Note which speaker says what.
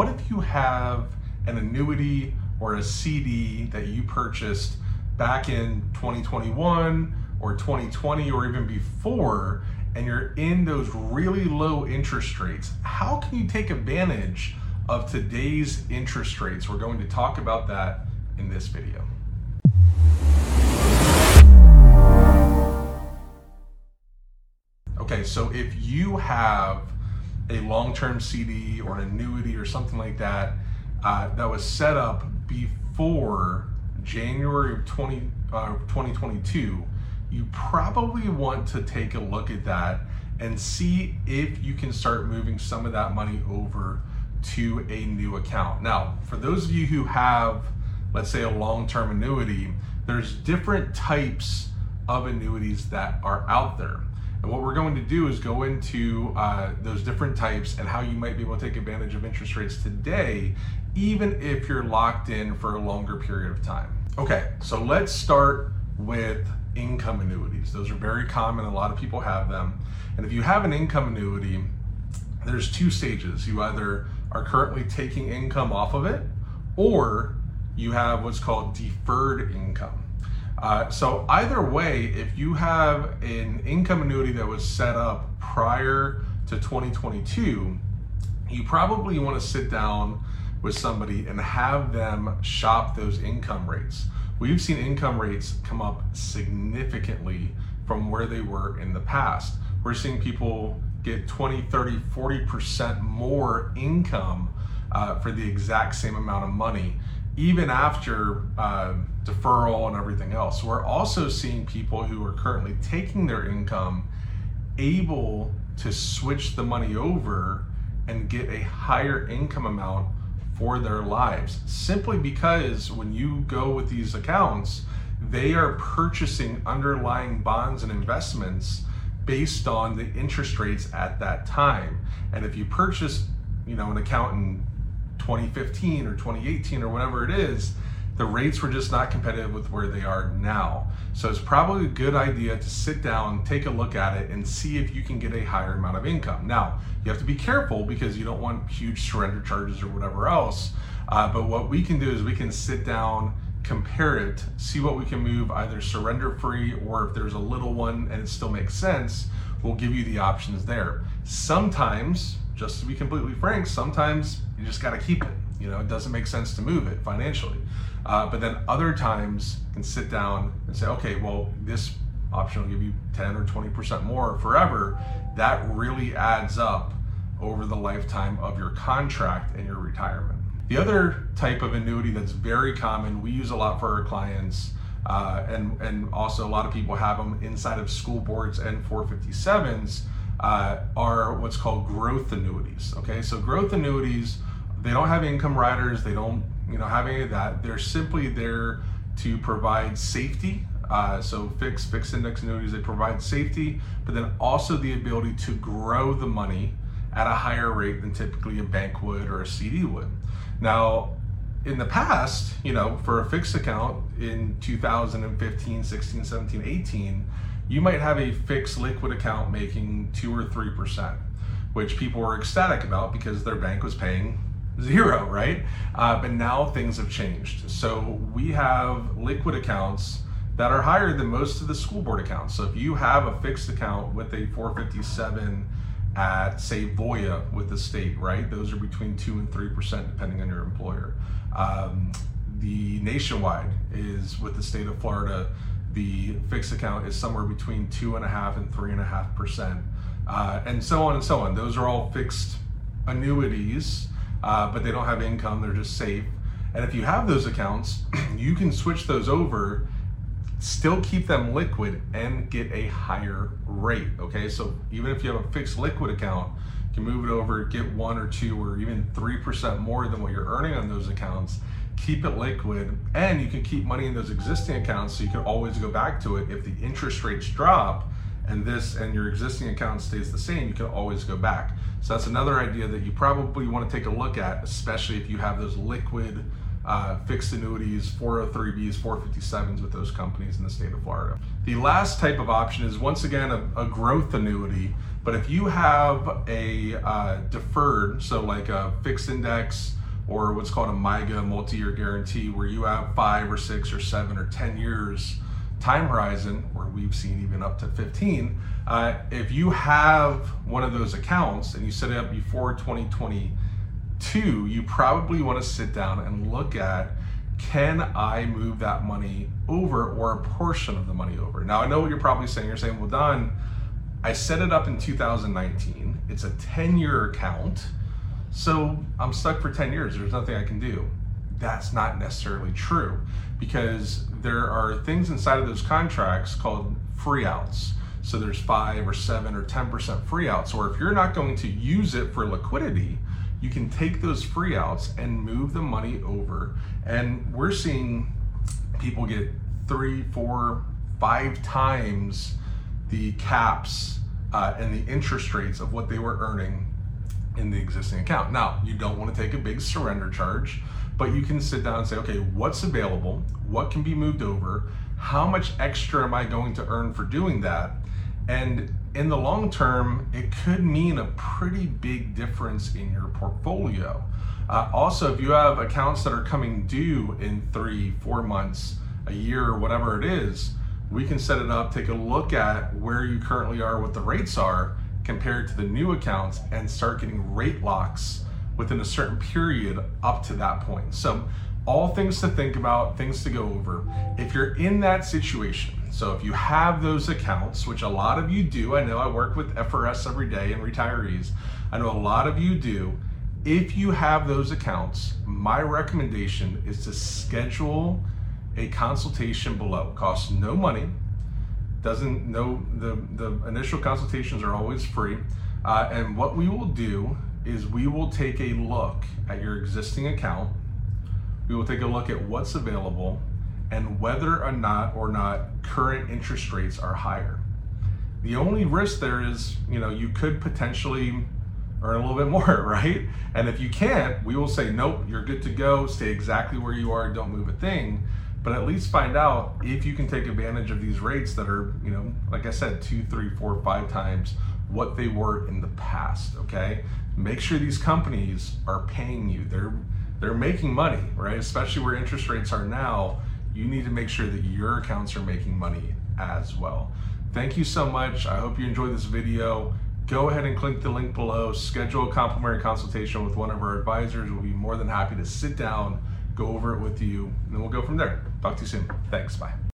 Speaker 1: what if you have an annuity or a CD that you purchased back in 2021 or 2020 or even before, and you're in those really low interest rates? How can you take advantage of today's interest rates? We're going to talk about that in this video. Okay, so if you have a long-term CD or an annuity or something like that uh, that was set up before January of 20, uh, 2022, you probably want to take a look at that and see if you can start moving some of that money over to a new account. Now, for those of you who have, let's say, a long term annuity, there's different types of annuities that are out there. And what we're going to do is go into uh, those different types and how you might be able to take advantage of interest rates today, even if you're locked in for a longer period of time. Okay, so let's start with income annuities. Those are very common, a lot of people have them. And if you have an income annuity, there's two stages. You either are currently taking income off of it, or you have what's called deferred income. Uh, so either way, if you have an income annuity that was set up prior to 2022, you probably want to sit down with somebody and have them shop those income rates. We've seen income rates come up significantly from where they were in the past. We're seeing people get 20, 30, 40% more income uh, for the exact same amount of money even after uh, deferral and everything else. We're also seeing people who are currently taking their income able to switch the money over and get a higher income amount for their lives simply because when you go with these accounts, they are purchasing underlying bonds and investments based on the interest rates at that time. And if you purchase, you know, an account in 2015 or 2018 or whatever it is, the rates were just not competitive with where they are now. So it's probably a good idea to sit down, take a look at it, and see if you can get a higher amount of income. Now, you have to be careful because you don't want huge surrender charges or whatever else. Uh, but what we can do is we can sit down, compare it, see what we can move either surrender free or if there's a little one and it still makes sense, we'll give you the options there. Sometimes just to be completely frank, sometimes you just got to keep it. You know, it doesn't make sense to move it financially. Uh, but then other times you can sit down and say, okay, well, this option will give you 10 or 20% more forever. That really adds up over the lifetime of your contract and your retirement. The other type of annuity that's very common, we use a lot for our clients, uh, and, and also a lot of people have them inside of school boards and 457s uh, are what's called growth annuities. Okay, so growth annuities, they don't have income riders, they don't you know have any of that. They're simply there to provide safety. Uh, so fixed fixed index annuities, they provide safety, but then also the ability to grow the money at a higher rate than typically a bank would or a CD would. Now, in the past, you know, for a fixed account in 2015, 16, 17, 18, you might have a fixed liquid account making two or three percent, which people were ecstatic about because their bank was paying zero, right? Uh, but now things have changed. So we have liquid accounts that are higher than most of the school board accounts. So if you have a fixed account with a 457 at say Voya with the state, right? Those are between two and three percent depending on your employer. Um, the nationwide is with the state of Florida the fixed account is somewhere between two and a half and three and a half percent, uh, and so on and so on. Those are all fixed annuities, uh, but they don't have income; they're just safe. And if you have those accounts, you can switch those over, still keep them liquid, and get a higher rate. Okay, so even if you have a fixed liquid account, you can move it over, get one or two or even three percent more than what you're earning on those accounts keep it liquid, and you can keep money in those existing accounts so you can always go back to it if the interest rates drop and this and your existing account stays the same, you can always go back. So that's another idea that you probably want to take a look at, especially if you have those liquid uh, fixed annuities, 403bs, 457s with those companies in the state of Florida. The last type of option is once again a, a growth annuity, but if you have a uh, deferred, so like a fixed index or what's called a MYGA multi-year guarantee, where you have five or six or seven or 10 years time horizon, or we've seen even up to 15, uh, if you have one of those accounts and you set it up before 2022, you probably want to sit down and look at can I move that money over or a portion of the money over? Now, I know what you're probably saying. You're saying, well, Don, I set it up in 2019. It's a 10 year account. So I'm stuck for 10 years. There's nothing I can do. That's not necessarily true because there are things inside of those contracts called free outs. So there's five or seven or 10% free outs. Or if you're not going to use it for liquidity, you can take those free outs and move the money over. And we're seeing people get three, four, five times the caps uh, and the interest rates of what they were earning in the existing account. Now, you don't want to take a big surrender charge, but you can sit down and say, okay, what's available? What can be moved over? How much extra am I going to earn for doing that? And in the long term, it could mean a pretty big difference in your portfolio. Uh, also, if you have accounts that are coming due in three, four months, a year, whatever it is, we can set it up, take a look at where you currently are, what the rates are compared to the new accounts, and start getting rate locks within a certain period up to that point. So, all things to think about, things to go over. If you're in that situation, so if you have those accounts, which a lot of you do, I know I work with FRS every day and retirees, I know a lot of you do. If you have those accounts, my recommendation is to schedule a consultation below. It costs no money. Doesn't know the the initial consultations are always free. Uh, and what we will do is we will take a look at your existing account. We will take a look at what's available and whether or not or not current interest rates are higher. The only risk there is, you know, you could potentially earn a little bit more, right? And if you can't, we will say, nope, you're good to go, stay exactly where you are, don't move a thing. But at least find out if you can take advantage of these rates that are, you know, like I said, two, three, four, five times what they were in the past. Okay. Make sure these companies are paying you. They're they're making money, right? Especially where interest rates are now you need to make sure that your accounts are making money as well. Thank you so much. I hope you enjoyed this video. Go ahead and click the link below, schedule a complimentary consultation with one of our advisors. We'll be more than happy to sit down, go over it with you, and then we'll go from there. Talk to you soon. Thanks. Bye.